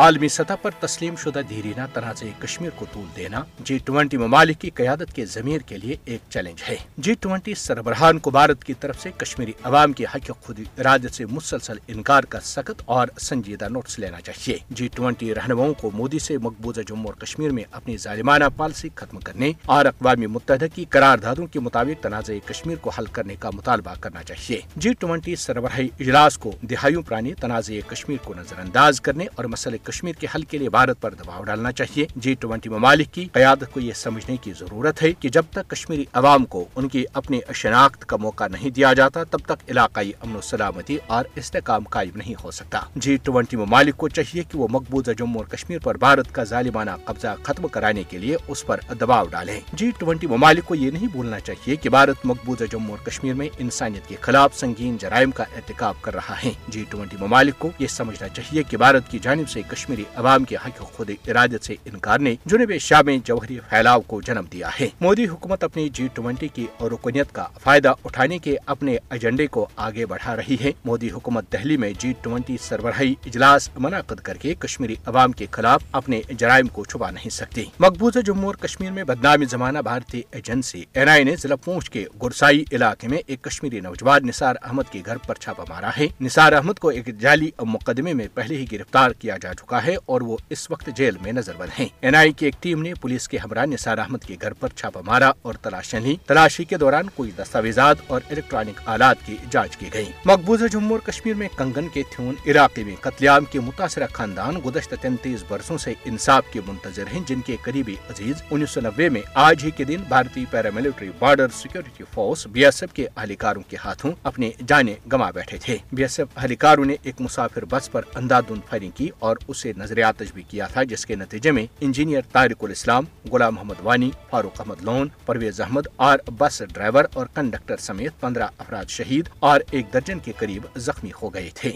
عالمی سطح پر تسلیم شدہ دیرینہ تنازع کشمیر کو طول دینا جی ٹوینٹی ممالک کی قیادت کے ضمیر کے لیے ایک چیلنج ہے۔ جی ٹوینٹی سربراہان کو بھارت کی طرف سے کشمیری عوام کے حق خود ارادت سے مسلسل انکار کا سخت اور سنجیدہ نوٹس لینا چاہیے۔ جی ٹوینٹی رہنماؤں کو مودی سے مقبوضہ جموں اور کشمیر میں اپنی ظالمانہ پالیسی ختم کرنے اور اقوام متحدہ کی قراردادوں کے مطابق تنازع کشمیر کو حل کرنے کا مطالبہ کرنا چاہیے۔ جی ٹوینٹی سربراہی اجلاس کو دہائیوں پرانی تنازع کشمیر کو نظر انداز کرنے اور مسئلہ کشمیر کے حل کے لیے بھارت پر دباؤ ڈالنا چاہیے۔ جی ٹوینٹی ممالک کی قیادت کو یہ سمجھنے کی ضرورت ہے کہ جب تک کشمیری عوام کو ان کی اپنی شناخت کا موقع نہیں دیا جاتا، تب تک علاقائی امن و سلامتی اور استحکام قائم نہیں ہو سکتا۔ جی ٹوینٹی ممالک کو چاہیے کہ وہ مقبوضہ جموں اور کشمیر پر بھارت کا ظالمانہ قبضہ ختم کرانے کے لیے اس پر دباؤ ڈالیں۔ جی ٹوینٹی ممالک کو یہ نہیں بھولنا چاہیے کہ بھارت مقبوضہ جموں اور کشمیر میں انسانیت کے خلاف سنگین جرائم کا ارتکاب کر رہا ہے۔ جی ٹوینٹی ممالک کو یہ سمجھنا چاہیے کہ بھارت کی جانب سے کشمیری عوام کے حق خود ارادت سے انکار نے جنوب شاہ میں جوہری پھیلاؤ کو جنم دیا ہے۔ مودی حکومت اپنی جی ٹوینٹی کی اور رکنیت کا فائدہ اٹھانے کے اپنے ایجنڈے کو آگے بڑھا رہی ہے۔ مودی حکومت دہلی میں جی ٹوینٹی سربراہی اجلاس منعقد کر کے کشمیری عوام کے خلاف اپنے جرائم کو چھپا نہیں سکتی مقبوضہ جموں اور کشمیر میں بدنامی زمانہ بھارتی ایجنسی این آئی نے ضلع پونچھ کے گرسائی علاقے میں ایک کشمیری نوجوان نثار احمد کے گھر پر چھاپا مارا ہے۔ نثار احمد کو ایک جعلی مقدمے میں پہلے ہی گرفتار کیا جا چکا ہے اور وہ اس وقت جیل میں نظر بند ہیں۔ این آئی کی ایک ٹیم نے پولیس کے ہمراہ نثار احمد کے گھر پر چھاپا مارا اور تلاشیں لی تلاشی کے دوران کوئی دستاویزات اور الیکٹرانک آلات کی جانچ کی گئی مقبوضہ جموں اور کشمیر میں کنگن کے تھیون علاقے میں قتل عام کے متاثرہ خاندان گزشتہ تینتیس برسوں سے انصاف کے منتظر ہیں، جن کے قریبی عزیز انیس سو نبے میں آج ہی کے دن بھارتی paramilitary border security force B S F کے اہلکاروں کے ہاتھوں اپنے جانے گما بیٹھے تھے۔ بی ایس ایف اہلکاروں نے ایک مسافر بس پر اندھادھند فائرنگ کی اور اسے نظریات بھی کیا تھا، جس کے نتیجے میں انجینئر طارق الاسلام، غلام محمد وانی، فاروق احمد لون، پرویز احمد اور بس ڈرائیور اور کنڈکٹر سمیت پندرہ افراد شہید اور ایک درجن کے قریب زخمی ہو گئے تھے۔